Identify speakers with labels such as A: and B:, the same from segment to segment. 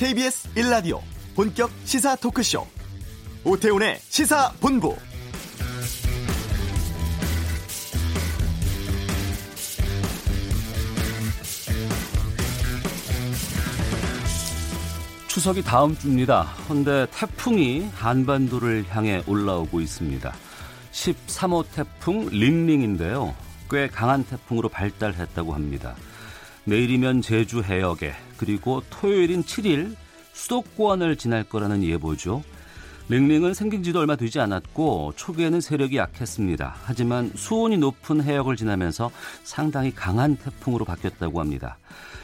A: KBS 1라디오 본격 시사 토크쇼 오태훈의 시사본부
B: 추석이 다음 주입니다. 헌데 태풍이 한반도를 향해 올라오고 있습니다. 13호 태풍 링링인데요. 꽤 강한 태풍으로 발달했다고 합니다. 내일이면 제주 해역에 그리고 토요일인 7일 수도권을 지날 거라는 예보죠. 링링은 생긴 지도 얼마 되지 않았고 초기에는 세력이 약했습니다. 하지만 수온이 높은 해역을 지나면서 상당히 강한 태풍으로 바뀌었다고 합니다.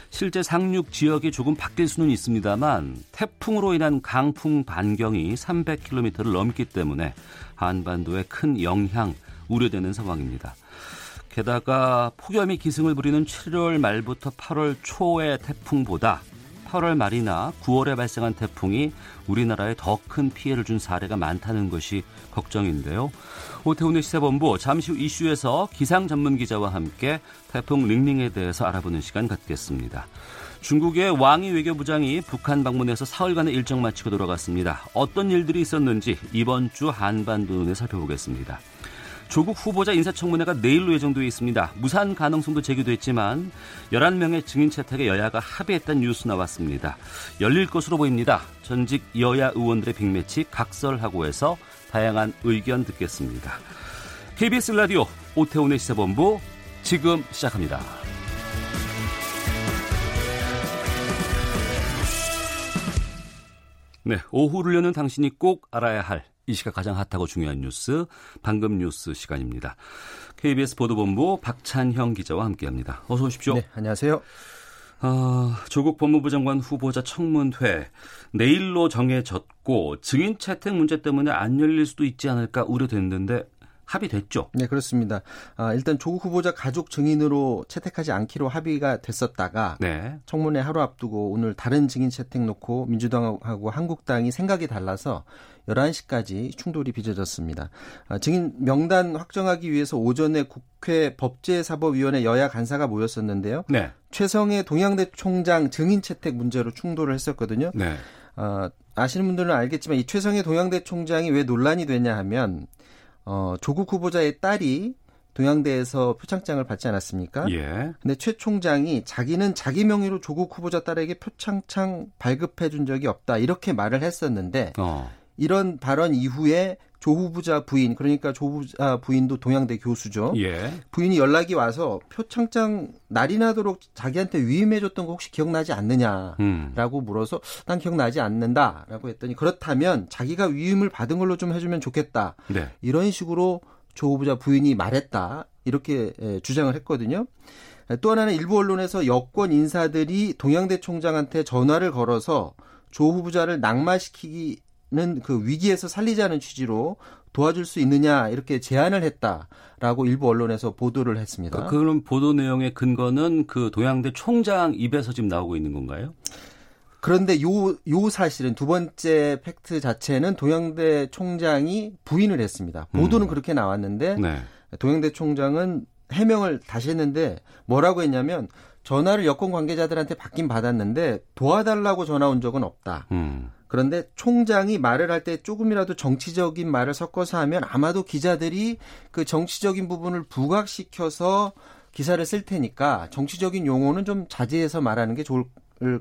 B: 실제 상륙 지역이 조금 바뀔 수는 있습니다만 태풍으로 인한 강풍 반경이 300km를 넘기 때문에 한반도에 큰 영향 우려되는 상황입니다. 게다가 폭염이 기승을 부리는 7월 말부터 8월 초의 태풍보다 8월 말이나 9월에 발생한 태풍이 우리나라에 더 큰 피해를 준 사례가 많다는 것이 걱정인데요. 오태훈의 시사본부 잠시 후 이슈에서 기상 전문 기자와 함께 태풍 링링에 대해서 알아보는 시간 갖겠습니다. 중국의 왕이 외교부장이 북한 방문해서 사흘간의 일정 마치고 돌아갔습니다. 어떤 일들이 있었는지 이번 주 한반도 눈에 살펴보겠습니다. 조국 후보자 인사청문회가 내일로 예정되어 있습니다. 무산 가능성도 제기됐지만 11명의 증인 채택에 여야가 합의했다는 뉴스 나왔습니다. 열릴 것으로 보입니다. 전직 여야 의원들의 빅매치 각설하고 해서 다양한 의견 듣겠습니다. KBS 라디오 오태훈의 시사본부 지금 시작합니다. 네, 오후를 여는 당신이 꼭 알아야 할 이 시각 가장 핫하고 중요한 뉴스 방금 뉴스 시간입니다. KBS 보도본부 박찬형 기자와 함께합니다. 어서 오십시오.
C: 네, 안녕하세요.
B: 어, 조국 법무부 장관 후보자 청문회 내일로 정해졌고 증인 채택 문제 때문에 안 열릴 수도 있지 않을까 우려됐는데 합의됐죠.
C: 네, 그렇습니다. 아, 일단 조국 후보자 가족 증인으로 채택하지 않기로 합의가 됐었다가 네. 청문회 하루 앞두고 오늘 다른 증인 채택 놓고 민주당하고 한국당이 생각이 달라서 11시까지 충돌이 빚어졌습니다. 아, 증인 명단 확정하기 위해서 오전에 국회 법제사법위원회 여야 간사가 모였었는데요. 네. 최성해 동양대 총장 증인 채택 문제로 충돌을 했었거든요. 네. 아, 아시는 분들은 알겠지만 이 최성해 동양대 총장이 왜 논란이 되냐 하면 어, 조국 후보자의 딸이 동양대에서 표창장을 받지 않았습니까? 예. 근데 최 총장이 자기는 자기 명의로 조국 후보자 딸에게 표창장 발급해 준 적이 없다. 이렇게 말을 했었는데 어. 이런 발언 이후에 조 후보자 부인 그러니까 조 후보자 부인도 동양대 교수죠. 예. 부인이 연락이 와서 표창장 날이 나도록 자기한테 위임해줬던 거 혹시 기억나지 않느냐라고 음. 물어서 난 기억나지 않는다라고 했더니 그렇다면 자기가 위임을 받은 걸로 좀 해주면 좋겠다. 네. 이런 식으로 조 후보자 부인이 말했다 이렇게 주장을 했거든요. 또 하나는 일부 언론에서 여권 인사들이 동양대 총장한테 전화를 걸어서 조 후보자를 낙마시키기 그 위기에서 살리자는 취지로 도와줄 수 있느냐 이렇게 제안을 했다라고 일부 언론에서 보도를 했습니다.
B: 그러니까 그런 보도 내용의 근거는 그 동양대 총장 입에서 지금 나오고 있는 건가요?
C: 그런데 요, 요 사실은 두 번째 팩트 자체는 동양대 총장이 부인을 했습니다. 보도는 음. 그렇게 나왔는데 네. 동양대 총장은 해명을 다시 했는데 뭐라고 했냐면 전화를 여권 관계자들한테 받긴 받았는데 도와달라고 전화 온 적은 없다. 음. 그런데 총장이 말을 할 때 조금이라도 정치적인 말을 섞어서 하면 아마도 기자들이 그 정치적인 부분을 부각시켜서 기사를 쓸 테니까 정치적인 용어는 좀 자제해서 말하는 게 좋을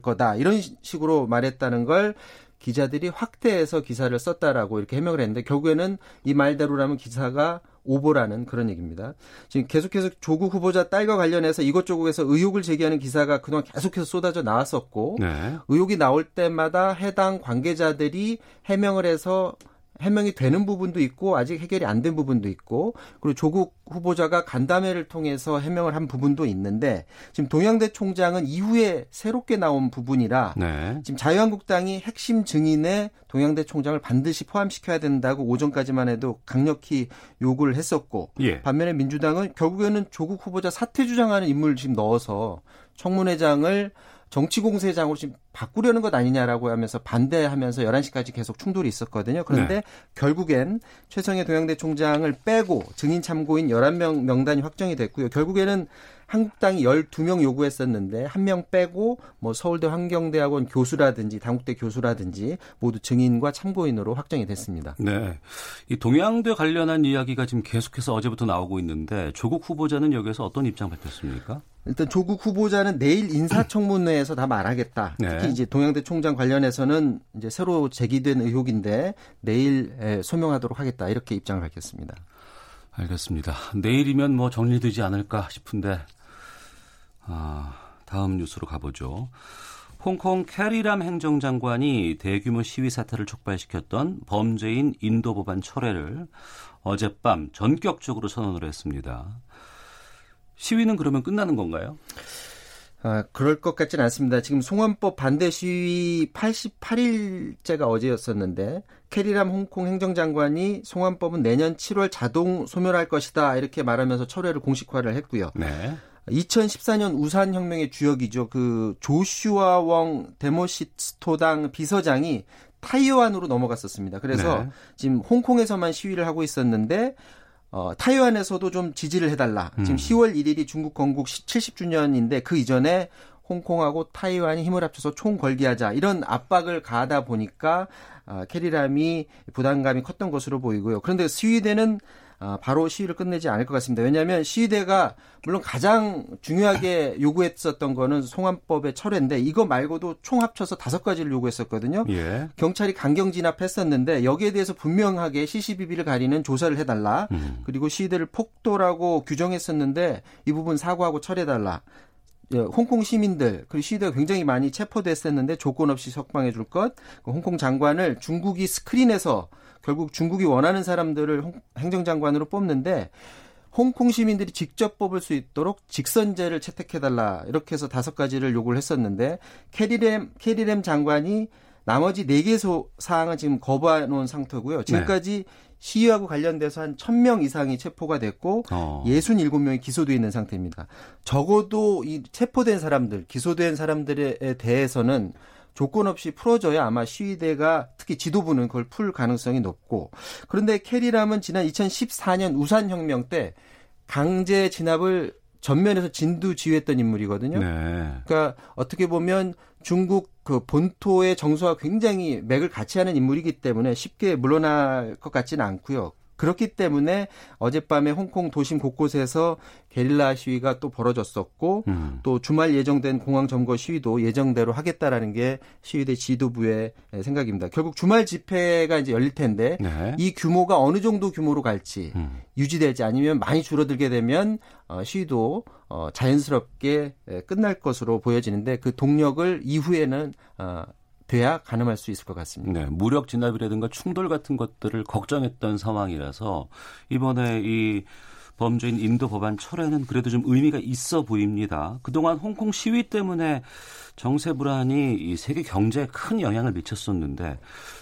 C: 거다. 이런 식으로 말했다는 걸 기자들이 확대해서 기사를 썼다라고 이렇게 해명을 했는데 결국에는 이 말대로라면 기사가 오보라는 그런 얘기입니다. 지금 계속해서 조국 후보자 딸과 관련해서 이것저것에서 의혹을 제기하는 기사가 그동안 계속해서 쏟아져 나왔었고 네. 의혹이 나올 때마다 해당 관계자들이 해명을 해서 해명이 되는 부분도 있고 아직 해결이 안 된 부분도 있고 그리고 조국 후보자가 간담회를 통해서 해명을 한 부분도 있는데 지금 동양대 총장은 이후에 새롭게 나온 부분이라 네. 지금 자유한국당이 핵심 증인에 동양대 총장을 반드시 포함시켜야 된다고 오전까지만 해도 강력히 요구를 했었고 예. 반면에 민주당은 결국에는 조국 후보자 사퇴 주장하는 인물을 지금 넣어서 청문회장을 정치 공세장으로 지금 바꾸려는 것 아니냐라고 하면서 반대하면서 11시까지 계속 충돌이 있었거든요. 그런데 네. 결국엔 최성해 동양대 총장을 빼고 증인 참고인 11명 명단이 확정이 됐고요. 결국에는 한국당이 12명 요구했었는데 한명 빼고 뭐 서울대 환경대학원 교수라든지 당국대 교수라든지 모두 증인과 참고인으로 확정이 됐습니다.
B: 네. 이 동양대 관련한 이야기가 지금 계속해서 어제부터 나오고 있는데 조국 후보자는 여기에서 어떤 입장 밝혔습니까?
C: 일단 조국 후보자는 내일 인사청문회에서 다 말하겠다. 네. 특히 이제 동양대 총장 관련해서는 이제 새로 제기된 의혹인데 내일 소명하도록 하겠다. 이렇게 입장을 밝혔습니다.
B: 알겠습니다. 내일이면 뭐 정리되지 않을까 싶은데 아, 다음 뉴스로 가보죠. 홍콩 캐리람 행정장관이 대규모 시위 사태를 촉발시켰던 범죄인 인도 법안 철회를 어젯밤 전격적으로 선언을 했습니다. 시위는 그러면 끝나는 건가요?
C: 아, 그럴 것 같지는 않습니다. 지금 송환법 반대 시위 88일째가 어제였었는데 캐리람 홍콩 행정장관이 송환법은 내년 7월 자동 소멸할 것이다 이렇게 말하면서 철회를 공식화를 했고요. 네. 2014년 우산 혁명의 주역이죠. 그 조슈아 웡 데모시스토당 비서장이 타이완으로 넘어갔었습니다. 그래서 네. 지금 홍콩에서만 시위를 하고 있었는데 어, 타이완에서도 좀 지지를 해달라. 음. 지금 10월 1일이 중국 건국 70주년인데 그 이전에 홍콩하고 타이완이 힘을 합쳐서 총궐기하자 이런 압박을 가하다 보니까 아, 캐리람이 부담감이 컸던 것으로 보이고요. 그런데 스위덴은 아, 바로 시위를 끝내지 않을 것 같습니다. 왜냐하면 시위대가 물론 가장 중요하게 요구했었던 거는 송환법의 철회인데 이거 말고도 총 합쳐서 다섯 가지를 요구했었거든요. 예. 경찰이 강경 진압했었는데 여기에 대해서 분명하게 시시비비를 가리는 조사를 해달라. 음. 그리고 시위대를 폭도라고 규정했었는데 이 부분 사과하고 철회해달라. 예, 홍콩 시민들 그리고 시위대가 굉장히 많이 체포됐었는데 조건 없이 석방해 줄 것. 그 홍콩 장관을 중국이 스크린에서 결국 중국이 원하는 사람들을 행정장관으로 뽑는데 홍콩 시민들이 직접 뽑을 수 있도록 직선제를 채택해달라 이렇게 해서 다섯 가지를 요구를 했었는데 캐리램 캐리램 장관이 나머지 네 개 사항은 지금 거부해 놓은 상태고요. 지금까지 네. 시위하고 관련돼서 한 1000명 이상이 체포가 됐고 어. 67명이 기소돼 있는 상태입니다. 적어도 이 체포된 사람들, 기소된 사람들에 대해서는 조건 없이 풀어줘야 아마 시위대가 특히 지도부는 그걸 풀 가능성이 높고 그런데 캐리람은 지난 2014년 우산 혁명 때 강제 진압을 전면에서 진두지휘했던 인물이거든요. 네. 그러니까 어떻게 보면 중국 그 본토의 정서와 굉장히 맥을 같이 하는 인물이기 때문에 쉽게 물러날 것 같지는 않고요. 그렇기 때문에 어젯밤에 홍콩 도심 곳곳에서 게릴라 시위가 또 벌어졌었고 음. 또 주말 예정된 공항 점거 시위도 예정대로 하겠다라는 게 시위대 지도부의 생각입니다. 결국 주말 집회가 이제 열릴 텐데 네. 이 규모가 어느 정도 규모로 갈지 음. 유지될지 아니면 많이 줄어들게 되면 어, 시위도 어, 자연스럽게 끝날 것으로 보여지는데 그 동력을 이후에는 어, 돼야 가늠할 수 있을 것 같습니다.
B: 네, 무력 진압이라든가 충돌 같은 것들을 걱정했던 상황이라서 이번에 이 범죄인 인도 법안 철회는 그래도 좀 의미가 있어 보입니다. 그동안 홍콩 시위 때문에 정세 불안이 이 세계 경제에 큰 영향을 미쳤었는데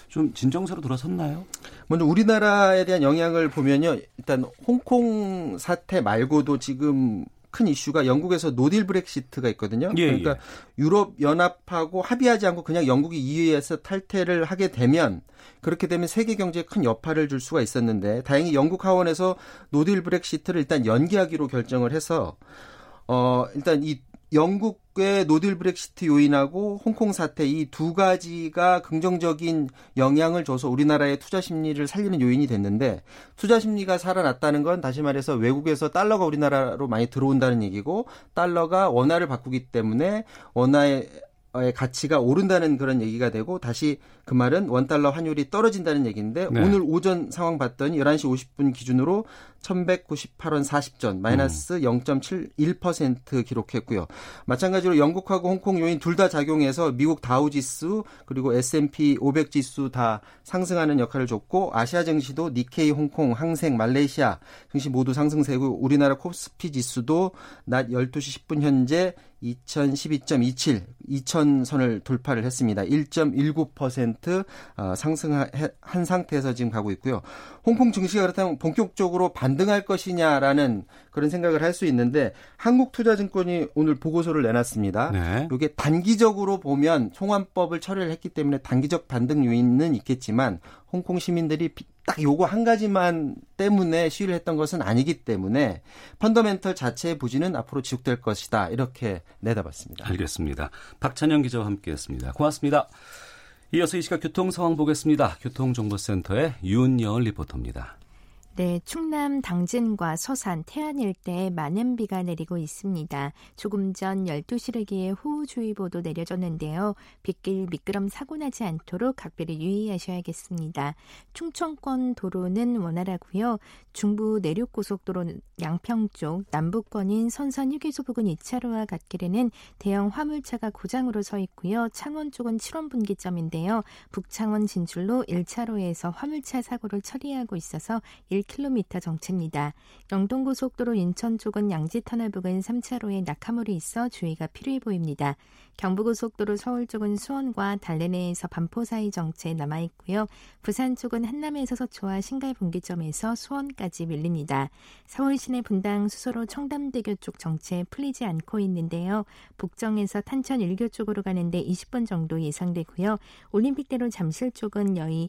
B: 좀 진정세로 돌아섰나요?
C: 먼저 우리나라에 대한 영향을 보면요. 일단 홍콩 사태 말고도 지금 큰 이슈가 영국에서 노딜 브렉시트가 있거든요. 예, 그러니까 예. 유럽 연합하고 합의하지 않고 그냥 영국이 EU에서 탈퇴를 하게 되면 그렇게 되면 세계 경제에 큰 여파를 줄 수가 있었는데 다행히 영국 하원에서 노딜 브렉시트를 일단 연기하기로 결정을 해서 어 일단 이 영국의 노딜 브렉시트 요인하고 홍콩 사태 이 두 가지가 긍정적인 영향을 줘서 우리나라의 투자 심리를 살리는 요인이 됐는데 투자 심리가 살아났다는 건 다시 말해서 외국에서 달러가 우리나라로 많이 들어온다는 얘기고 달러가 원화를 바꾸기 때문에 원화의 의 가치가 오른다는 그런 얘기가 되고 다시 그 말은 원달러 환율이 떨어진다는 얘기인데 네. 오늘 오전 상황 봤더니 11시 50분 기준으로 1198원 40전 마이너스 음. 0.71% 기록했고요. 마찬가지로 영국하고 홍콩 요인 둘 다 작용해서 미국 다우 지수 그리고 S&P 500 지수 다 상승하는 역할을 줬고 아시아 증시도 니케이, 홍콩, 항생, 말레이시아 증시 모두 상승세고 우리나라 코스피 지수도 낮 12시 10분 현재 2012.27, 2000선을 돌파를 했습니다. 1.19% 어, 상승한 상태에서 지금 가고 있고요. 홍콩 증시가 그렇다면 본격적으로 반 반등할 것이냐라는 그런 생각을 할 수 있는데 한국투자증권이 오늘 보고서를 내놨습니다. 네. 이게 단기적으로 보면 송환법을 처리를 했기 때문에 단기적 반등 요인은 있겠지만 홍콩 시민들이 딱 요거 한 가지만 때문에 시위를 했던 것은 아니기 때문에 펀더멘털 자체의 부진은 앞으로 지속될 것이다. 이렇게 내다봤습니다.
B: 알겠습니다. 박찬영 기자와 함께했습니다. 고맙습니다. 이어서 이 시각 교통 상황 보겠습니다. 교통정보센터의 윤여을 리포터입니다.
D: 네, 충남 당진과 서산, 태안 일대에 많은 비가 내리고 있습니다. 조금 전 12시래기에 호우주의보도 내려졌는데요. 빗길 미끄럼 사고 나지 않도록 각별히 유의하셔야겠습니다. 충청권 도로는 원활하고요. 중부 내륙고속도로 양평 쪽, 남부권인 선산 휴게소 부근 2차로와 갓길에는 대형 화물차가 고장으로 서 있고요. 창원 쪽은 7원 분기점인데요. 북창원 진출로 1차로에서 화물차 사고를 처리하고 있어서 1km 정체입니다. 영동고속도로 인천 쪽은 양지터널 부근 3차로에 낙하물이 있어 주의가 필요해 보입니다. 경부고속도로 서울 쪽은 수원과 달래내에서 반포 사이 정체 남아 있고요. 부산 쪽은 한남에서 서초와 신갈 분기점에서 수원까지 밀립니다. 서울 시내 분당 수서로 청담대교 쪽 정체 풀리지 않고 있는데요. 북정에서 탄천 일교 쪽으로 가는데 20분 정도 예상되고요. 올림픽대로 잠실 쪽은 여의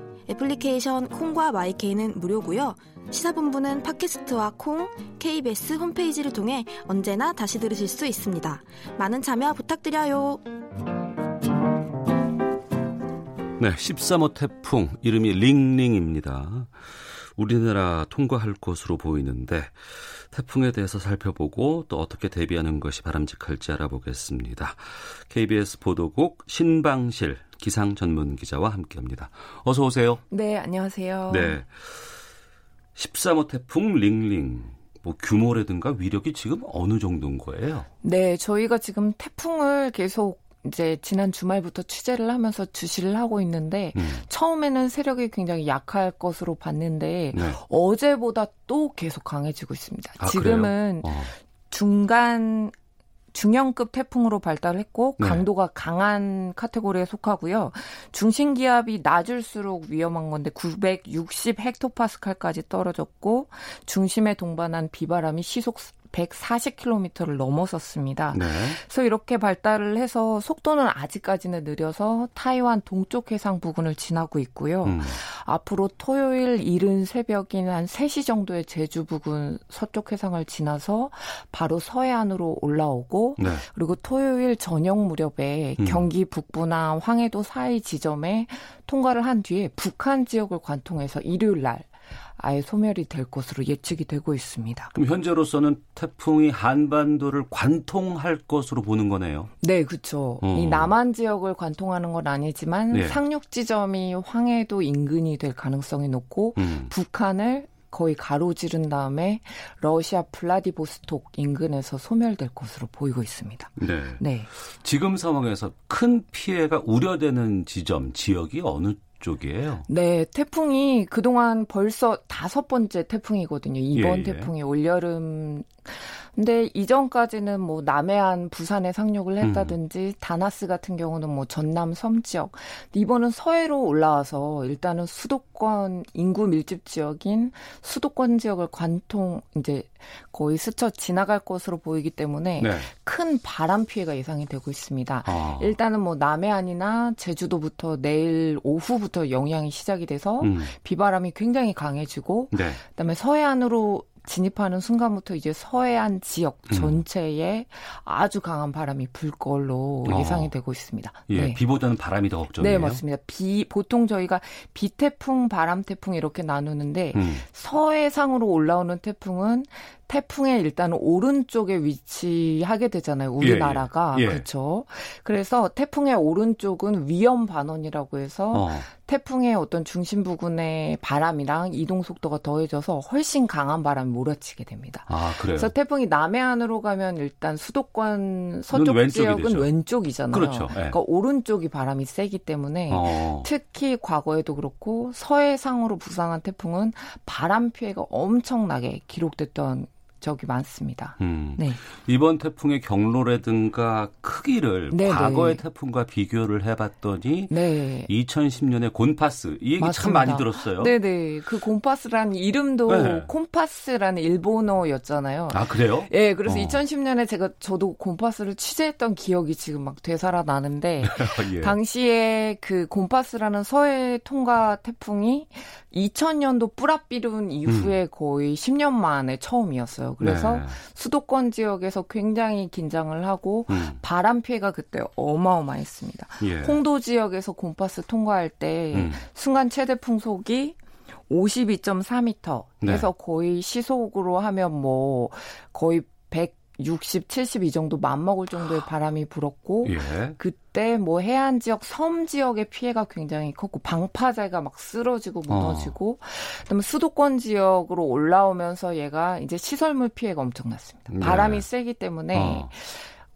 E: 애플리케이션 콩과 마이케이는 무료고요. 시사본부는 팟캐스트와 콩, KBS 홈페이지를 통해 언제나 다시 들으실 수 있습니다. 많은 참여 부탁드려요.
B: 네, 13호 태풍 이름이 링링입니다. 우리나라 통과할 것으로 보이는데 태풍에 대해서 살펴보고 또 어떻게 대비하는 것이 바람직할지 알아보겠습니다. KBS 보도국 신방실 기상 전문 기자와 함께합니다. 어서 오세요.
F: 네, 안녕하세요.
B: 네. 13호 태풍 링링. 뭐 규모라든가 위력이 지금 어느 정도인 거예요?
F: 네, 저희가 지금 태풍을 계속 이제 지난 주말부터 취재를 하면서 주시를 하고 있는데 음. 처음에는 세력이 굉장히 약할 것으로 봤는데 네. 어제보다 또 계속 강해지고 있습니다. 아, 지금은 어. 중간 중형급 태풍으로 발달했고 네. 강도가 강한 카테고리에 속하고요. 중심 기압이 낮을수록 위험한 건데 960 헥토파스칼까지 떨어졌고 중심에 동반한 비바람이 시속 140km를 넘어섰습니다. 네. 그래서 이렇게 발달을 해서 속도는 아직까지는 느려서 타이완 동쪽 해상 부근을 지나고 있고요. 음. 앞으로 토요일 이른 새벽인 한 3시 정도에 제주 부근 서쪽 해상을 지나서 바로 서해안으로 올라오고 네. 그리고 토요일 저녁 무렵에 음. 경기 북부나 황해도 사이 지점에 통과를 한 뒤에 북한 지역을 관통해서 일요일 날 아예 소멸이 될 것으로 예측이 되고 있습니다.
B: 그럼 현재로서는 태풍이 한반도를 관통할 것으로 보는 거네요.
F: 네, 그렇죠. 어. 이 남한 지역을 관통하는 건 아니지만 네. 상륙 지점이 황해도 인근이 될 가능성이 높고 음. 북한을 거의 가로지른 다음에 러시아 플라디보스톡 인근에서 소멸될 것으로 보이고 있습니다.
B: 네. 네. 지금 상황에서 큰 피해가 우려되는 지점, 지역이 어느 쪽이에요?
F: 네, 태풍이 그동안 벌써 다섯 번째 태풍이거든요. 이번 예, 예. 태풍이 올여름 근데 이전까지는 뭐 남해안 부산에 상륙을 했다든지 음. 다나스 같은 경우는 뭐 전남 섬 지역 이번은 서해로 올라와서 일단은 수도권 인구 밀집 지역인 수도권 지역을 관통 이제 거의 스쳐 지나갈 것으로 보이기 때문에 네. 큰 바람 피해가 예상이 되고 있습니다. 아. 일단은 뭐 남해안이나 제주도부터 내일 오후부터 영향이 시작이 돼서 음. 비바람이 굉장히 강해지고 네. 그다음에 서해안으로 진입하는 순간부터 이제 서해안 지역 음. 전체에 음. 아주 강한 바람이 불 걸로 어. 예상이 되고 있습니다.
B: 예, 네. 비보다는 바람이 더 걱정이에요.
F: 네, 맞습니다. 비 보통 저희가 비 태풍, 바람 태풍 이렇게 나누는데 음. 서해상으로 올라오는 태풍은 태풍의 일단 오른쪽에 위치하게 되잖아요. 우리나라가. 예, 예. 예. 그렇죠. 그래서 태풍의 오른쪽은 위험 반원이라고 해서 어. 태풍의 어떤 중심 부근의 바람이랑 이동 속도가 더해져서 훨씬 강한 바람이 몰아치게 됩니다.
B: 아, 그래요?
F: 그래서 태풍이 남해안으로 가면 일단 수도권 서쪽 지역은 되죠. 왼쪽이잖아요.
B: 그렇죠.
F: 네. 그러니까 오른쪽이 바람이 세기 때문에 어. 특히 과거에도 그렇고 서해상으로 부상한 태풍은 바람 피해가 엄청나게 기록됐던 적이 많습니다. 음. 네.
B: 이번 태풍의 경로라든가 크기를 네, 네. 과거의 네. 태풍과 비교를 해봤더니 네. 2010년에 곤파스 이 얘기 맞습니다. 참 많이 들었어요.
F: 네네. 그 곤파스라는 이름도 네. 콤파스라는 일본어였잖아요.
B: 아 그래요?
F: 네. 그래서 어. 2010년에 제가 저도 곤파스를 취재했던 기억이 지금 막 되살아나는데 예. 당시에 그 곤파스라는 서해 통과 태풍이 2000년도 뿌라비룬 이후에 음. 거의 10년 만에 처음이었어요. 그래서 네. 수도권 지역에서 굉장히 긴장을 하고 음. 바람 피해가 그때 어마어마했습니다. 예. 홍도 지역에서 곰파스 통과할 때 음. 순간 최대 풍속이 52.4m 해서 네. 거의 시속으로 하면 뭐 거의 100 60, 70 이 정도 맘먹을 정도의 바람이 불었고 예. 그때 뭐 해안 지역, 섬 지역의 피해가 굉장히 컸고 방파제가 막 쓰러지고 무너지고 어. 그다음에 수도권 지역으로 올라오면서 얘가 이제 시설물 피해가 엄청났습니다. 네. 바람이 세기 때문에 어.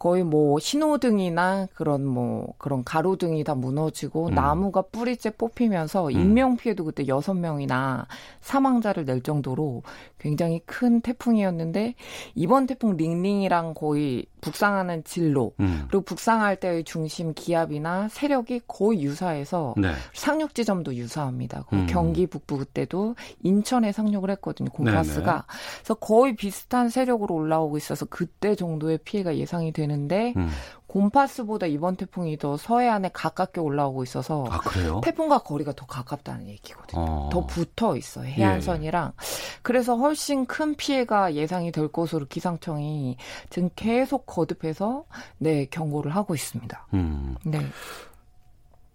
F: 거의 뭐 신호등이나 그런 뭐 그런 가로등이 다 무너지고 음. 나무가 뿌리째 뽑히면서 음. 인명 피해도 그때 여섯 명이나 사망자를 낼 정도로 굉장히 큰 태풍이었는데 이번 태풍 링링이랑 거의 북상하는 진로 음. 그리고 북상할 때의 중심 기압이나 세력이 거의 유사해서 네. 상륙 지점도 유사합니다. 음. 경기 북부 그때도 인천에 상륙을 했거든요. 공파스가. 그래서 거의 비슷한 세력으로 올라오고 있어서 그때 정도의 피해가 예상이 되는데 음. 곰파스보다 이번 태풍이 더 서해안에 가깝게 올라오고 있어서
B: 아,
F: 태풍과 거리가 더 가깝다는 얘기거든요. 어. 더 붙어 있어요. 해안선이랑. 예. 그래서 훨씬 큰 피해가 예상이 될 것으로 기상청이 지금 계속 거듭해서 네, 경고를 하고 있습니다. 음. 네.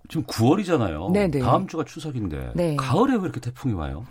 B: 지금 9월이잖아요. 네네. 다음 주가 추석인데 네. 가을에 왜 이렇게 태풍이 와요?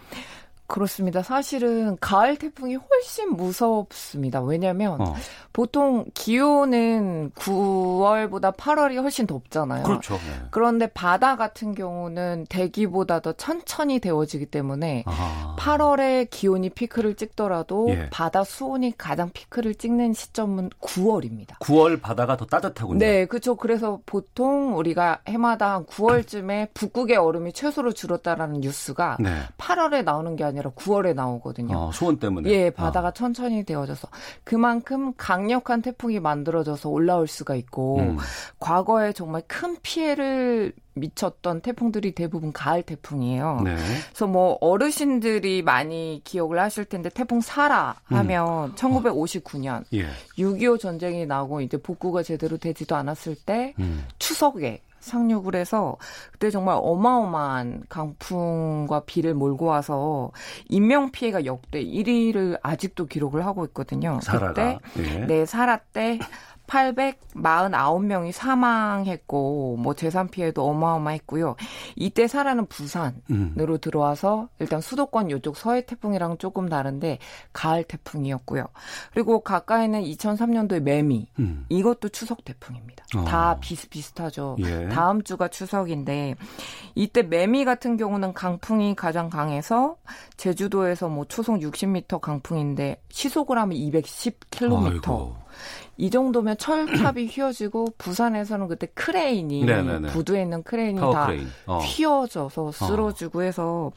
F: 그렇습니다. 사실은 가을 태풍이 훨씬 무섭습니다. 왜냐하면 어. 보통 기온은 9월보다 8월이 훨씬 덥잖아요.
B: 그렇죠. 네.
F: 그런데 바다 같은 경우는 대기보다 더 천천히 데워지기 때문에 아. 8월에 기온이 피크를 찍더라도 예. 바다 수온이 가장 피크를 찍는 시점은 9월입니다.
B: 9월 바다가 더 따뜻하군요.
F: 네, 그렇죠. 그래서 보통 우리가 해마다 한 9월쯤에 북극의 얼음이 최소로 줄었다라는 뉴스가 네. 8월에 나오는 게 아니라 아니라 9월에 나오거든요.
B: 어, 소원 때문에.
F: 예, 바다가 어. 천천히 되어져서 그만큼 강력한 태풍이 만들어져서 올라올 수가 있고 음. 과거에 정말 큰 피해를 미쳤던 태풍들이 대부분 가을 태풍이에요. 네. 그래서 뭐 어르신들이 많이 기억을 하실 텐데 태풍 사라 하면 음. 1959년 예. 6.25 전쟁이 나고 이제 복구가 제대로 되지도 않았을 때 음. 추석에 상륙을 해서 그때 정말 어마어마한 강풍과 비를 몰고 와서 인명 피해가 역대 1위를 아직도 기록을 하고 있거든요.
B: 사라가.
F: 그때 예. 네, 사라 때 849명이 사망했고 뭐 재산 피해도 어마어마했고요. 이때 사라는 부산으로 음. 들어와서 일단 수도권 요쪽 서해 태풍이랑 조금 다른데 가을 태풍이었고요. 그리고 가까이는 2003년도에 매미 음. 이것도 추석 태풍입니다. 어. 다 비슷비슷하죠. 예. 다음 주가 추석인데 이때 매미 같은 경우는 강풍이 가장 강해서 제주도에서 뭐 초속 60m 강풍인데 시속을 하면 210km. 아이고. 이 정도면 철탑이 휘어지고 부산에서는 그때 크레인이 네네네. 부두에 있는 크레인이 다 크레인. 어. 휘어져서 쓰러지고 어. 해서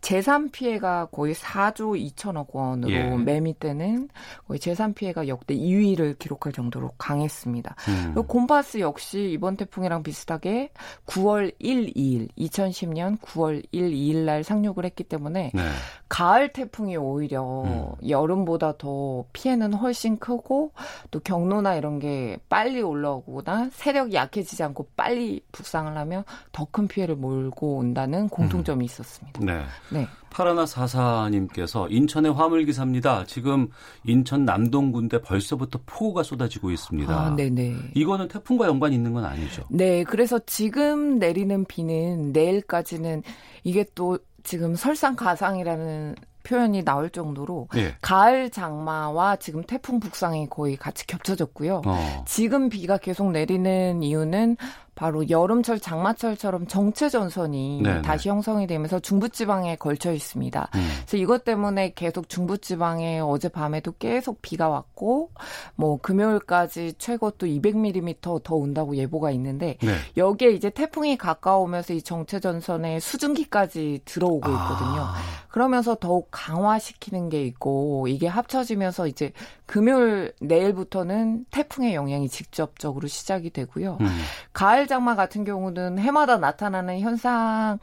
F: 재산 피해가 거의 4조 2천억 원으로 예. 매미 때는 거의 재산 피해가 역대 2위를 기록할 정도로 강했습니다. 음. 그리고 곰파스 역시 이번 태풍이랑 비슷하게 9월 1, 2일 2010년 9월 1, 2일 날 상륙을 했기 때문에 네. 가을 태풍이 오히려 음. 여름보다 더 피해는 훨씬 크고 또 경로나 이런 게 빨리 올라오거나 세력이 약해지지 않고 빨리 북상을 하면 더 큰 피해를 몰고 온다는 공통점이 음. 있었습니다.
B: 네. 네. 파라나 사사님께서 인천의 화물기사입니다. 지금 인천 남동군대 벌써부터 폭우가 쏟아지고 있습니다.
F: 아, 네네.
B: 이거는 태풍과 연관이 있는 건 아니죠?
F: 네. 그래서 지금 내리는 비는 내일까지는 이게 또 지금 설상가상이라는 표현이 나올 정도로 예. 가을 장마와 지금 태풍 북상이 거의 같이 겹쳐졌고요. 어. 지금 비가 계속 내리는 이유는 바로 여름철 장마철처럼 정체 전선이 네네. 다시 형성이 되면서 중부지방에 걸쳐 있습니다. 음. 그래서 이것 때문에 계속 중부지방에 어젯밤에도 계속 비가 왔고 뭐 금요일까지 최고 또 200mm 더 온다고 예보가 있는데 네. 여기에 이제 태풍이 가까우면서 이 정체 전선에 수증기까지 들어오고 있거든요. 아. 그러면서 더욱 강화시키는 게 있고 이게 합쳐지면서 이제 금요일 내일부터는 태풍의 영향이 직접적으로 시작이 되고요. 음. 가을 장마 같은 경우는 해마다 나타나는 현상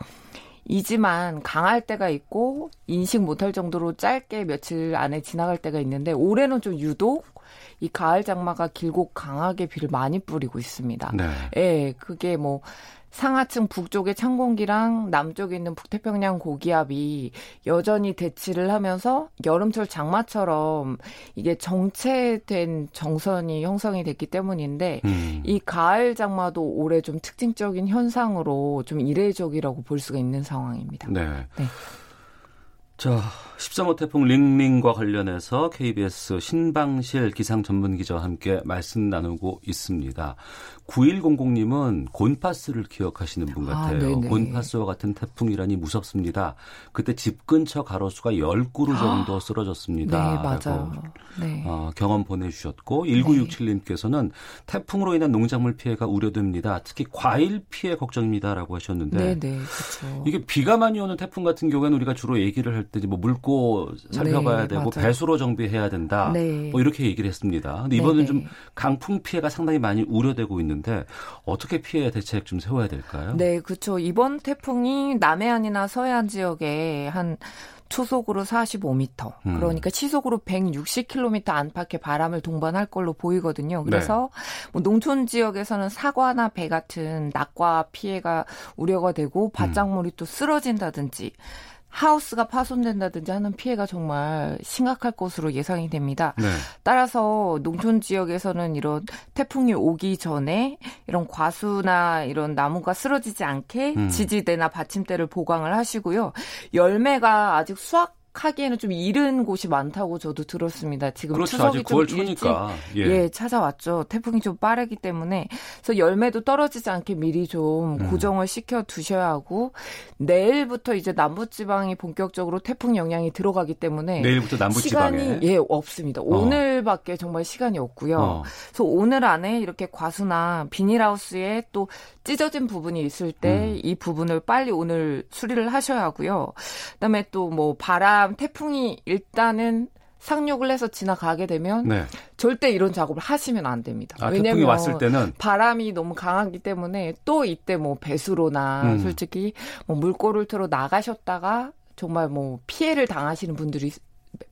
F: 이지만 강할 때가 있고 인식 못할 정도로 짧게 며칠 안에 지나갈 때가 있는데 올해는 좀 유독 이 가을 장마가 길고 강하게 비를 많이 뿌리고 있습니다. 네. 예, 그게 뭐 상하층 북쪽의 찬 공기랑 남쪽에 있는 북태평양 고기압이 여전히 대치를 하면서 여름철 장마처럼 이게 정체된 정선이 형성이 됐기 때문인데 음. 이 가을 장마도 올해 좀 특징적인 현상으로 좀 이례적이라고 볼 수가 있는 상황입니다. 네. 네.
B: 자, 13호 태풍 링링과 관련해서 KBS 신방실 기상 전문 기자와 함께 말씀 나누고 있습니다. 9100님은 곤파스를 기억하시는 분 아, 같아요. 아, 곤파스와 같은 태풍이라니 무섭습니다. 그때 집 근처 가로수가 10그루 정도 쓰러졌습니다.
F: 네, 맞아요.
B: 네. 어, 경험 보내주셨고 1967님께서는 태풍으로 인한 농작물 피해가 우려됩니다. 특히 과일 피해 걱정입니다 라고 하셨는데 네, 네, 그렇죠. 이게 비가 많이 오는 태풍 같은 경우에는 우리가 주로 얘기를 할 때 뭐 물고 살펴봐야 네, 되고 맞아요. 배수로 정비해야 된다. 네. 뭐 이렇게 얘기를 했습니다. 근데 이번은 네, 좀 네. 강풍 피해가 상당히 많이 우려되고 있는 있는데 어떻게 피해 대책 좀 세워야 될까요?
F: 네, 그렇죠. 이번 태풍이 남해안이나 서해안 지역에 한 초속으로 45m, 음. 그러니까 시속으로 160km 안팎의 바람을 동반할 걸로 보이거든요. 그래서 네. 뭐 농촌 지역에서는 사과나 배 같은 낙과 피해가 우려가 되고 밭작물이 음. 또 쓰러진다든지 하우스가 파손된다든지 하는 피해가 정말 심각할 것으로 예상이 됩니다. 네. 따라서 농촌 지역에서는 이런 태풍이 오기 전에 이런 과수나 이런 나무가 쓰러지지 않게 음. 지지대나 받침대를 보강을 하시고요. 열매가 아직 수확 하기에는 좀 이른 곳이 많다고 저도 들었습니다. 지금 그렇죠. 추석이 좀 일찍 예. 예. 찾아왔죠. 태풍이 좀 빠르기 때문에 그래서 열매도 떨어지지 않게 미리 좀 음. 고정을 시켜 두셔야 하고 내일부터 이제 남부 지방이 본격적으로 태풍 영향이 들어가기 때문에
B: 내일부터 남부 지방에
F: 시간이 예 없습니다. 어. 오늘밖에 정말 시간이 없고요. 어. 그래서 오늘 안에 이렇게 과수나 비닐하우스에 또 찢어진 부분이 있을 때이 음. 부분을 빨리 오늘 수리를 하셔야 하고요. 그다음에 또 뭐 바람, 태풍이 일단은 상륙을 해서 지나가게 되면 네. 절대 이런 작업을 하시면 안 됩니다.
B: 아, 왜냐면 왔을 때는
F: 바람이 너무 강하기 때문에 또 이때 뭐 배수로나 음. 솔직히 뭐 물꼬를 틀어 나가셨다가 정말 뭐 피해를 당하시는 분들이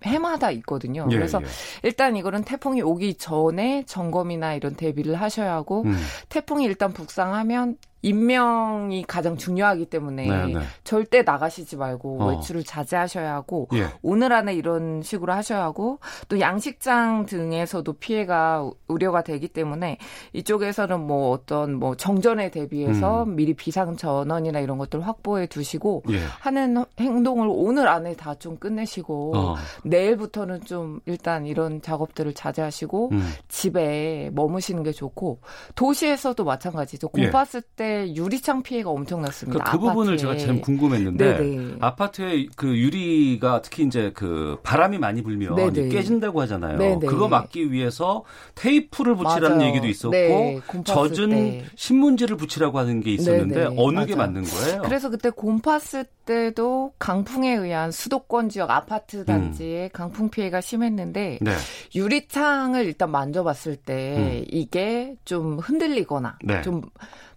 F: 해마다 있거든요. 예, 그래서 예. 일단 이거는 태풍이 오기 전에 점검이나 이런 대비를 하셔야 하고 음. 태풍이 일단 북상하면 인명이 가장 중요하기 때문에 네네. 네. 절대 나가시지 말고 어. 외출을 자제하셔야 하고 예. 오늘 안에 이런 식으로 하셔야 하고 또 양식장 등에서도 피해가 우려가 되기 때문에 이쪽에서는 뭐 어떤 뭐 정전에 대비해서 음. 미리 비상 전원이나 이런 것들 확보해 두시고 예. 하는 행동을 오늘 안에 다 좀 끝내시고 어. 내일부터는 좀 일단 이런 작업들을 자제하시고 음. 집에 머무시는 게 좋고 도시에서도 마찬가지죠. 곰파스 예. 때 유리창 피해가 엄청났습니다.
B: 그, 그 부분을 제가 참 궁금했는데 네네. 아파트에 그 유리가 특히 이제 그 바람이 많이 불면 네네. 깨진다고 하잖아요. 네네. 그거 막기 위해서 테이프를 붙이라는 맞아요. 얘기도 있었고 네, 젖은 때. 신문지를 붙이라고 하는 게 있었는데 어느 맞아요. 게 맞는 거예요?
F: 그래서 그때 곰파스 때도 강풍에 의한 수도권 지역 아파트 단지에 음. 강풍 피해가 심했는데 네. 유리창을 일단 만져봤을 때 음. 이게 좀 흔들리거나 네. 좀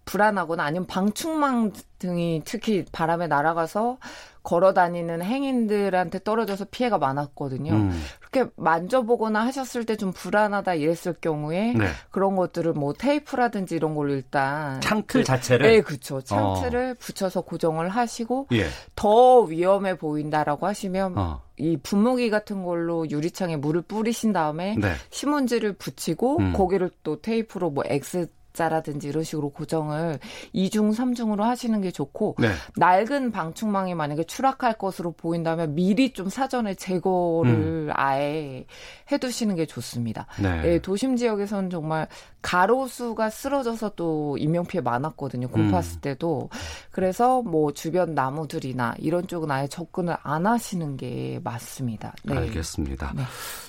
F: 불안하거나 아니면 방충망 등이 특히 바람에 날아가서 걸어 다니는 행인들한테 떨어져서 피해가 많았거든요. 음. 그렇게 만져보거나 하셨을 때 좀 불안하다 이랬을 경우에 네. 그런 것들을 뭐 테이프라든지 이런 걸로 일단
B: 창틀 그, 자체를
F: 네, 그렇죠. 창틀을 어. 붙여서 고정을 하시고 예. 더 위험해 보인다라고 하시면 어. 이 분무기 같은 걸로 유리창에 물을 뿌리신 다음에 네. 신문지를 붙이고 음. 거기를 또 테이프로 뭐 X 자라든지 이런 식으로 고정을 2중, 3중으로 하시는 게 좋고 네. 낡은 방충망이 만약에 추락할 것으로 보인다면 미리 좀 사전에 제거를 음. 아예 해두시는 게 좋습니다. 네. 네, 도심 지역에서는 정말 가로수가 쓰러져서 또 인명피해 많았거든요. 곰팠을 음. 때도. 그래서 뭐 주변 나무들이나 이런 쪽은 아예 접근을 안 하시는 게 맞습니다.
B: 네. 알겠습니다. 네.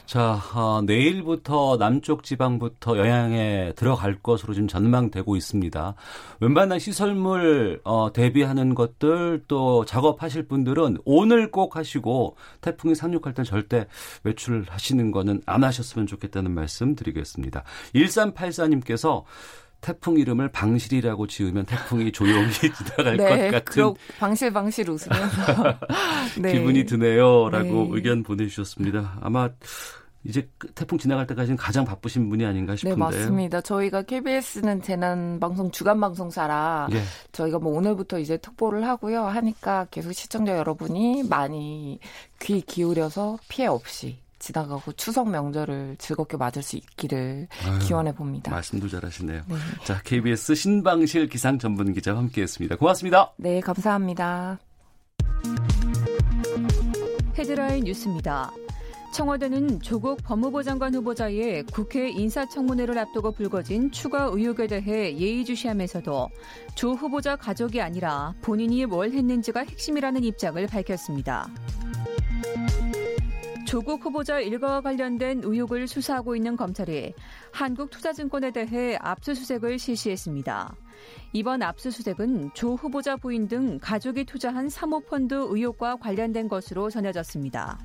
B: 자, 어, 내일부터 남쪽 지방부터 영향에 들어갈 것으로 지금 전망되고 있습니다. 웬만한 시설물 어, 대비하는 것들 또 작업하실 분들은 오늘 꼭 하시고 태풍이 상륙할 때 절대 외출하시는 거는 안 하셨으면 좋겠다는 말씀 드리겠습니다. 1384님께서 태풍 이름을 방실이라고 지으면 태풍이 조용히 지나갈 네, 것 같은
F: 방실 방실 웃으면서
B: 네. 기분이 드네요라고 네. 의견 보내주셨습니다. 아마 이제 그 태풍 지나갈 때까지는 가장 바쁘신 분이 아닌가 네, 싶은데요. 네,
F: 맞습니다. 저희가 KBS는 재난 방송 주간 방송사라 예. 저희가 뭐 오늘부터 이제 특보를 하고요. 하니까 계속 시청자 여러분이 많이 귀 기울여서 피해 없이 지나가고 추석 명절을 즐겁게 맞을 수 있기를 아유, 기원해 봅니다.
B: 말씀도 잘하시네요. 네. 자, KBS 신방실 기상 전문 기자와 함께했습니다. 고맙습니다.
F: 네, 감사합니다.
G: 헤드라인 뉴스입니다. 청와대는 조국 법무부 장관 후보자의 국회 인사청문회를 앞두고 불거진 추가 의혹에 대해 예의주시하면서도 조 후보자 가족이 아니라 본인이 뭘 했는지가 핵심이라는 입장을 밝혔습니다. 조국 후보자 일가와 관련된 의혹을 수사하고 있는 검찰이 한국투자증권에 대해 압수수색을 실시했습니다. 이번 압수수색은 조 후보자 부인 등 가족이 투자한 사모펀드 의혹과 관련된 것으로 전해졌습니다.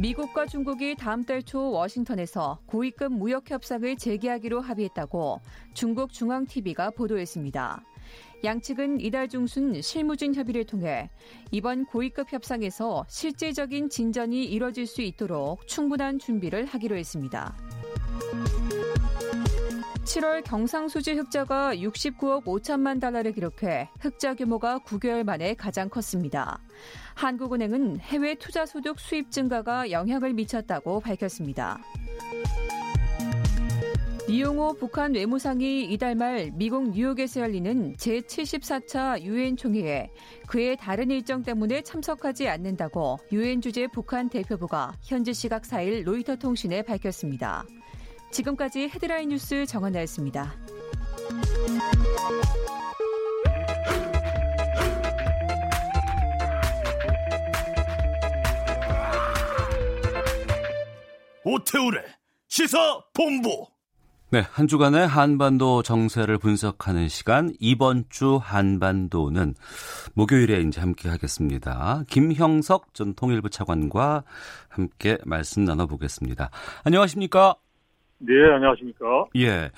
G: 미국과 중국이 다음 달 초 워싱턴에서 고위급 무역 협상을 재개하기로 합의했다고 중국 중앙TV가 보도했습니다. 양측은 이달 중순 실무진 협의를 통해 이번 고위급 협상에서 실질적인 진전이 이뤄질 수 있도록 충분한 준비를 하기로 했습니다. 7월 경상수지 흑자가 69억 5천만 달러를 기록해 흑자 규모가 9개월 만에 가장 컸습니다. 한국은행은 해외 투자 소득 수입 증가가 영향을 미쳤다고 밝혔습니다. 이용호 북한 외무상이 이달 말 미국 뉴욕에서 열리는 제74차 유엔 총회에 그의 다른 일정 때문에 참석하지 않는다고 유엔 주재 북한 대표부가 현지 시각 4일 로이터 통신에 밝혔습니다. 지금까지 헤드라인 뉴스 정원나였습니다.
H: 오태우래 시사 본부
B: 네, 한 주간의 한반도 정세를 분석하는 시간 이번 주 한반도는 목요일에 이제 함께 하겠습니다. 김형석 전 통일부 차관과 함께 말씀 나눠 보겠습니다. 안녕하십니까?
I: 네, 안녕하십니까?
B: 예.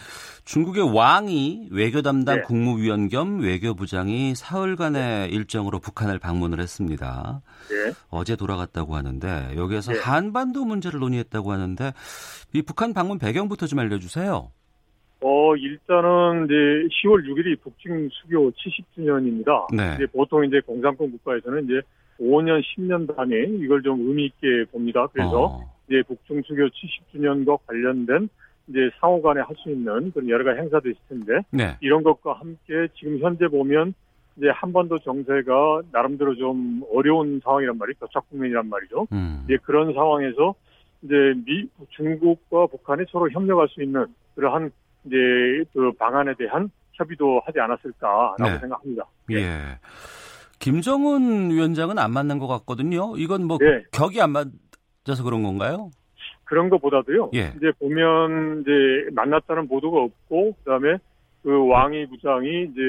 B: 중국의 왕이 외교 담당 네. 국무위원 겸 외교부장이 사흘간의 일정으로 북한을 방문을 했습니다. 네. 어제 돌아갔다고 하는데 여기에서 네. 한반도 문제를 논의했다고 하는데 이 북한 방문 배경부터 좀 알려주세요.
I: 어, 일단은 이제 10월 6일이 북중 수교 70주년입니다. 네. 이제 보통 이제 공산권 국가에서는 이제 5년, 10년 단위 이걸 좀 의미 있게 봅니다. 그래서 어. 이제 북중 수교 70주년과 관련된 이제 상호 간에 할 수 있는 그런 여러 가지 행사도 있을 텐데 네. 이런 것과 함께 지금 현재 보면 이제 한반도 정세가 나름대로 좀 어려운 상황이란 말이죠. 교착 국면이란 말이죠. 음. 이제 그런 상황에서 이제 미 중국과 북한이 서로 협력할 수 있는 그러한 이제 그 방안에 대한 협의도 하지 않았을까라고 네. 생각합니다.
B: 예. 김정은 위원장은 안 만난 것 같거든요. 이건 뭐 네. 격이 안 맞 아서 그런 건가요?
I: 그런 것보다도요. 예. 이제 보면 이제 만났다는 보도가 없고 그다음에 그 왕이 부장이 이제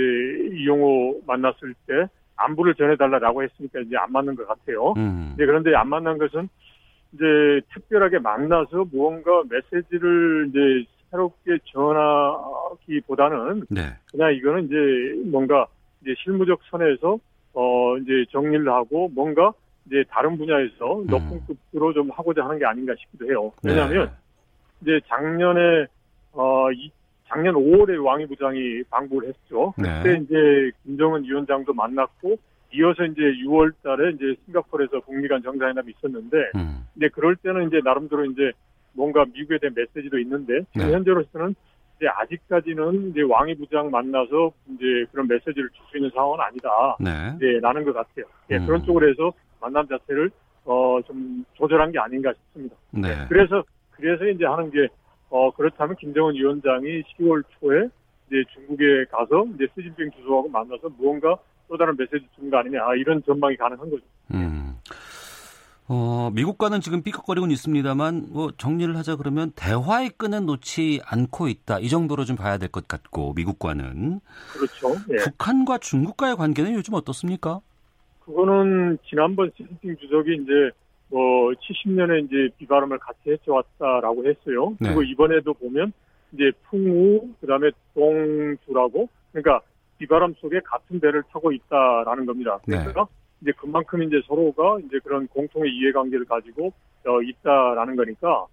I: 이용호 만났을 때 안부를 전해달라라고 했으니까 이제 안 맞는 것 같아요. 음. 이제 그런데 안 만난 것은 이제 특별하게 만나서 무언가 메시지를 이제 새롭게 전하기보다는 네. 그냥 이거는 이제 뭔가 이제 실무적 선에서 어 이제 정리를 하고 뭔가 이제 다른 분야에서 음. 높은 급으로 좀 하고자 하는 게 아닌가 싶기도 해요. 왜냐하면 네. 이제 작년에 어 이, 작년 5월에 왕이 부장이 방북을 했죠. 네. 그때 이제 김정은 위원장도 만났고 이어서 이제 6월 달에 이제 싱가포르에서 북미 간 정상회담이 있었는데 음. 이제 그럴 때는 이제 나름대로 이제 뭔가 미국에 대한 메시지도 있는데 지금 네. 현재로서는 이제 아직까지는 이제 왕이 부장 만나서 이제 그런 메시지를 줄 수 있는 상황은 아니다. 네. 네, 라는 것 같아요. 예, 음. 그런 쪽으로 해서 만남 자체를 어, 좀 조절한 게 아닌가 싶습니다. 네. 네. 그래서 그래서 이제 하는 게 어, 그렇다면 김정은 위원장이 10월 초에 이제 중국에 가서 이제 시진핑 주석하고 만나서 무언가 또 다른 메시지 준거 아니냐 아, 이런 전망이 가능한 거죠. 음.
B: 어, 미국과는 지금 삐걱거리고는 있습니다만 뭐 정리를 하자 그러면 대화의 끈은 놓지 않고 있다 이 정도로 좀 봐야 될 것 같고 미국과는
I: 그렇죠.
B: 예. 북한과 중국과의 관계는 요즘 어떻습니까?
I: 그거는 지난번 시진핑 주석이 이제 뭐 70년에 이제 비바람을 같이 헤쳐왔다라고 했어요. 네. 그리고 이번에도 보면 이제 풍우 그다음에 동주라고 그러니까 비바람 속에 같은 배를 타고 있다라는 겁니다. 네. 그래서 네. 이제 그만큼 이제 서로가 이제 그런 공통의 이해관계를 가지고 어, 있다라는 거니까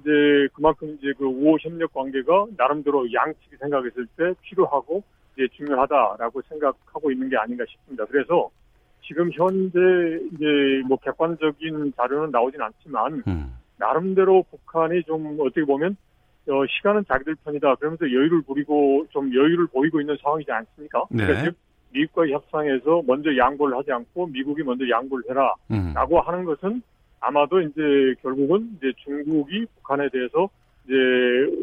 I: 이제 그만큼 이제 그 우호 협력 관계가 나름대로 양측이 생각했을 때 필요하고 이제 중요하다라고 생각하고 있는 게 아닌가 싶습니다. 그래서 지금 현재 이제 뭐 객관적인 자료는 나오진 않지만 음. 나름대로 북한이 좀 어떻게 보면 어, 시간은 자기들 편이다. 그러면서 여유를 부리고 좀 여유를 보이고 있는 상황이지 않습니까? 네. 그러니까 미국과의 협상에서 먼저 양보를 하지 않고 미국이 먼저 양보를 해라라고 음. 하는 것은 아마도 이제 결국은 이제 중국이 북한에 대해서 이제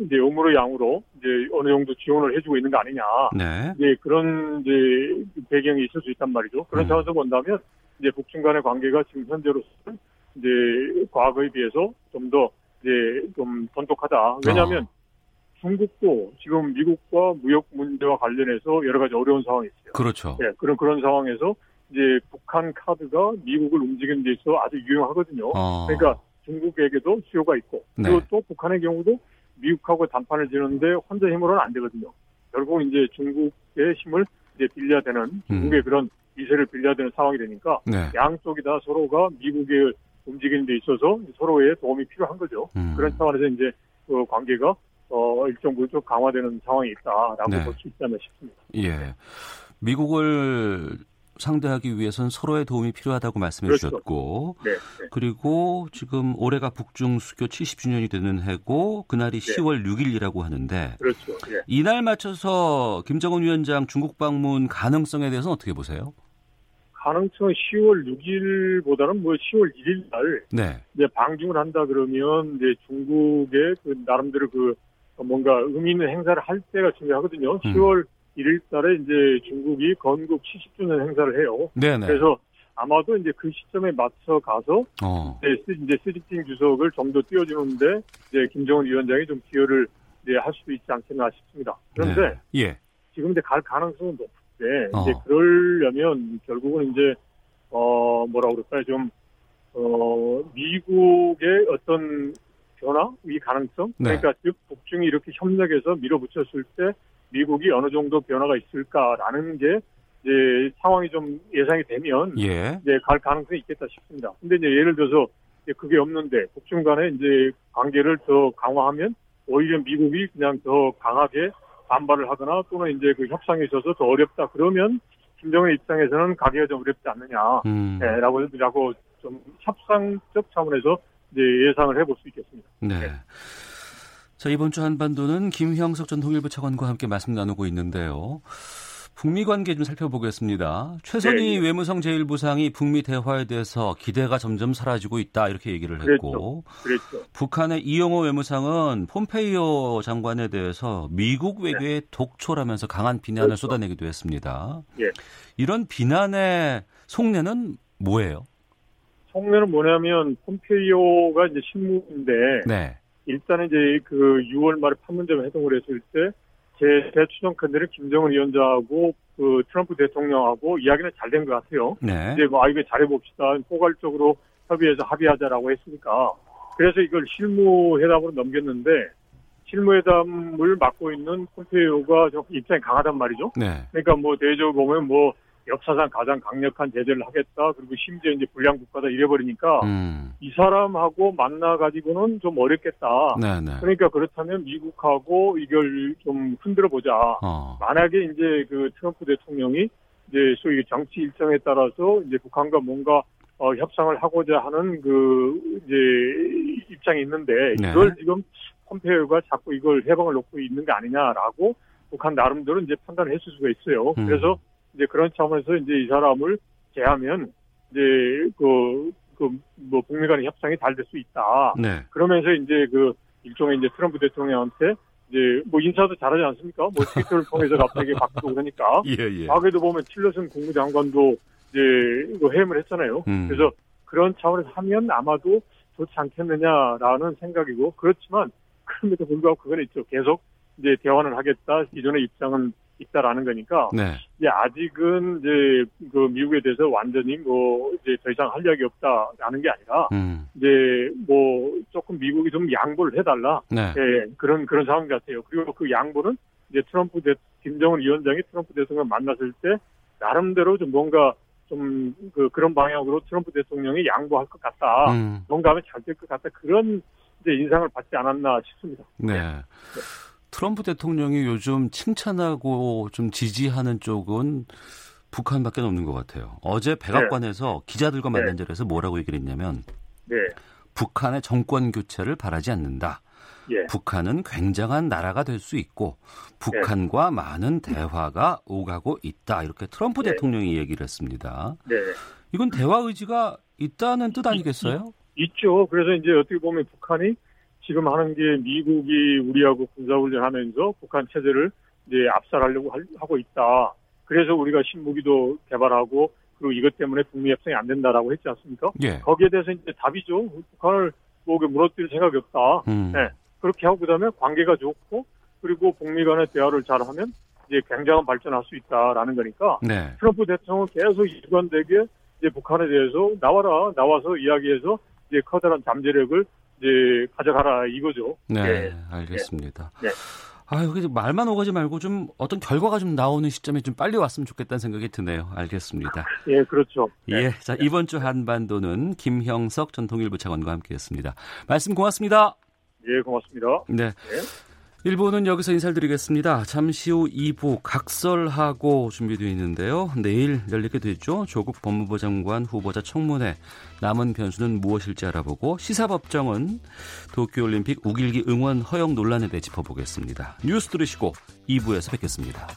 I: 이제 음으로 양으로 이제 어느 정도 지원을 해주고 있는 거 아니냐. 네. 이제 그런 이제 배경이 있을 수 있단 말이죠. 그런 음. 차원에서 본다면 이제 북중 간의 관계가 지금 현재로서는 이제 과거에 비해서 좀 더 이제 좀 돈독하다. 왜냐하면 어. 중국도 지금 미국과 무역 문제와 관련해서 여러 가지 어려운 상황이 있어요.
B: 그렇죠.
I: 네, 그런 그런 상황에서 이제 북한 카드가 미국을 움직이는 데 있어 아주 유용하거든요. 어. 그러니까 중국에게도 수요가 있고 네. 그리고 또 북한의 경우도 미국하고 담판을 지는데 혼자 힘으로는 안 되거든요. 결국 이제 중국의 힘을 이제 빌려야 되는 중국의 음. 그런 이세를 빌려야 되는 상황이 되니까 네. 양쪽이 다 서로가 미국에 움직이는 데 있어서 서로의 도움이 필요한 거죠. 음. 그런 차원에서 이제 그 관계가 어, 일정 부분 강화되는 상황이 있다라고 네. 볼수 있지 않나 싶습니다.
B: 예. 미국을 상대하기 위해서는 서로의 도움이 필요하다고 말씀해 그렇죠. 주셨고 네, 네. 그리고 지금 올해가 북중 수교 70주년이 되는 해고 그날이 네. 10월 6일이라고 하는데
I: 그렇죠. 예.
B: 이날 맞춰서 김정은 위원장 중국 방문 가능성에 대해서는 어떻게 보세요?
I: 가능성은 10월 6일보다는 뭐 10월 1일 날 네. 이제 방중을 한다 그러면 이제 중국의 그 나름대로 그 뭔가 의미 있는 행사를 할 때가 중요하거든요. 음. 10월 1일 달에 이제 중국이 건국 70주년 행사를 해요. 네네. 그래서 아마도 이제 그 시점에 맞춰 가서 어. 이제 시진핑 주석을 좀 더 띄워주는데 이제 김정은 위원장이 좀 기여를 이제 할 수도 있지 않겠나 싶습니다. 그런데 네. 예. 지금 이제 갈 가능성은 높은데 어. 이제 그러려면 결국은 이제 어 뭐라 그럴까요 좀 어 미국의 어떤 변화, 이 가능성, 네. 그러니까 즉 북중이 이렇게 협력해서 밀어붙였을 때 미국이 어느 정도 변화가 있을까라는 게 이제 상황이 좀 예상이 되면 예. 이제 갈 가능성이 있겠다 싶습니다. 근데 이제 예를 들어서 그게 없는데 북중 간에 이제 관계를 더 강화하면 오히려 미국이 그냥 더 강하게 반발을 하거나 또는 이제 그 협상에 있어서 더 어렵다 그러면 김정은 입장에서는 가기가 좀 어렵지 않느냐라고 음. 네, 라고 좀 협상적 차원에서 이제 예상을 해볼 수 있겠습니다. 네. 네.
B: 자, 이번 주 한반도는 김형석 전 통일부 차관과 함께 말씀 나누고 있는데요. 북미 관계 좀 살펴보겠습니다. 최선희 네. 네. 외무성 제1부상이 북미 대화에 대해서 기대가 점점 사라지고 있다 이렇게 얘기를 했고
I: 그랬죠. 그랬죠.
B: 북한의 이영호 외무상은 폼페이오 장관에 대해서 미국 외교의 네. 독초라면서 강한 비난을 그렇죠. 쏟아내기도 했습니다. 예. 이런 비난의 속내는 뭐예요?
I: 속내는 뭐냐면 폼페이오가 이제 실무인데 네. 일단은 이제 그 6월 말에 판문점 회동을 했을 때제 대추정컨대는 김정은 위원장하고 그 트럼프 대통령하고 이야기는 잘 된 것 같아요. 네. 이제 뭐 아, 이거 잘해봅시다. 포괄적으로 협의해서 합의하자라고 했으니까. 그래서 이걸 실무회담으로 넘겼는데 실무회담을 맡고 있는 폼페이오가 좀 입장이 강하단 말이죠. 네. 그러니까 뭐 대적으로 보면 뭐 역사상 가장 강력한 제재를 하겠다. 그리고 심지어 이제 불량 국가다 이래버리니까 음. 이 사람하고 만나 가지고는 좀 어렵겠다. 네네. 네. 그러니까 그렇다면 미국하고 이걸 좀 흔들어 보자. 어. 만약에 이제 그 트럼프 대통령이 이제 소위 정치 일정에 따라서 이제 북한과 뭔가 어, 협상을 하고자 하는 그 이제 입장이 있는데 네. 이걸 지금 폼페이오가 자꾸 이걸 해방을 놓고 있는 게 아니냐라고 북한 나름대로 이제 판단을 했을 수가 있어요. 음. 그래서 이제 그런 차원에서 이제 이 사람을 제하면 이제 그, 그, 뭐, 북미 간의 협상이 잘 될 수 있다. 네. 그러면서 이제 그 일종의 이제 트럼프 대통령한테 이제 뭐 인사도 잘하지 않습니까? 뭐 트위터를 통해서 갑자기 바꾸고 그러니까. 예, 예. 과거에도 보면 틸러슨 국무장관도 이제 이거 해임을 했잖아요. 음. 그래서 그런 차원에서 하면 아마도 좋지 않겠느냐라는 생각이고 그렇지만 그럼에도 불구하고 그건 있죠. 계속 이제 대화를 하겠다. 기존의 입장은 있다라는 거니까 네. 이제 아직은 이제 그 미국에 대해서 완전히 뭐 이제 더 이상 할 이야기 없다라는 게 아니라 음. 이제 뭐 조금 미국이 좀 양보를 해달라 네. 예, 그런 그런 상황 같아요. 그리고 그 양보는 이제 트럼프 대 김정은 위원장이 트럼프 대통령 만났을 때 나름대로 좀 뭔가 좀 그 그런 방향으로 트럼프 대통령이 양보할 것 같다. 음. 뭔가 하면 잘 될 것 같다. 그런 이제 인상을 받지 않았나 싶습니다.
B: 네. 네. 트럼프 대통령이 요즘 칭찬하고 좀 지지하는 쪽은 북한밖에 없는 것 같아요. 어제 백악관에서 네. 기자들과 만난 네. 자리에서 뭐라고 얘기를 했냐면 네. 북한의 정권 교체를 바라지 않는다. 예. 북한은 굉장한 나라가 될 수 있고 북한과 네. 많은 대화가 오가고 있다. 이렇게 트럼프 네. 대통령이 얘기를 했습니다. 네. 이건 대화 의지가 있다는 뜻 아니겠어요?
I: 있 죠. 그래서 이제 어떻게 보면 북한이 지금 하는 게 미국이 우리하고 군사훈련하면서 북한 체제를 이제 압살하려고 하고 있다. 그래서 우리가 신무기도 개발하고 그리고 이것 때문에 북미 협상이 안 된다라고 했지 않습니까? 예. 거기에 대해서 이제 답이죠. 북한을 뭐 무너뜨릴 생각이 없다. 음. 네. 그렇게 하고 그다음에 관계가 좋고 그리고 북미 간의 대화를 잘하면 이제 굉장한 발전할 수 있다라는 거니까 네. 트럼프 대통령은 계속 일관되게 이제 북한에 대해서 나와라 나와서 이야기해서 이제 커다란 잠재력을 이제 가져가라 이거죠.
B: 네, 네. 알겠습니다. 네. 아, 여기 말만 오가지 말고 좀 어떤 결과가 좀 나오는 시점에 좀 빨리 왔으면 좋겠다는 생각이 드네요. 알겠습니다.
I: 예, 그렇죠.
B: 네. 예. 자, 이번 주 한반도는 김형석 전 통일부 차관과 함께 했습니다. 말씀 고맙습니다.
I: 예, 고맙습니다.
B: 네. 네. 1부는 여기서 인사를 드리겠습니다. 잠시 후 2부 각설하고 준비되어 있는데요. 내일 열리게 되죠. 조국 법무부 장관 후보자 청문회 남은 변수는 무엇일지 알아보고 시사법정은 도쿄올림픽 우길기 응원 허용 논란에 대해 짚어보겠습니다. 뉴스 들으시고 2부에서 뵙겠습니다.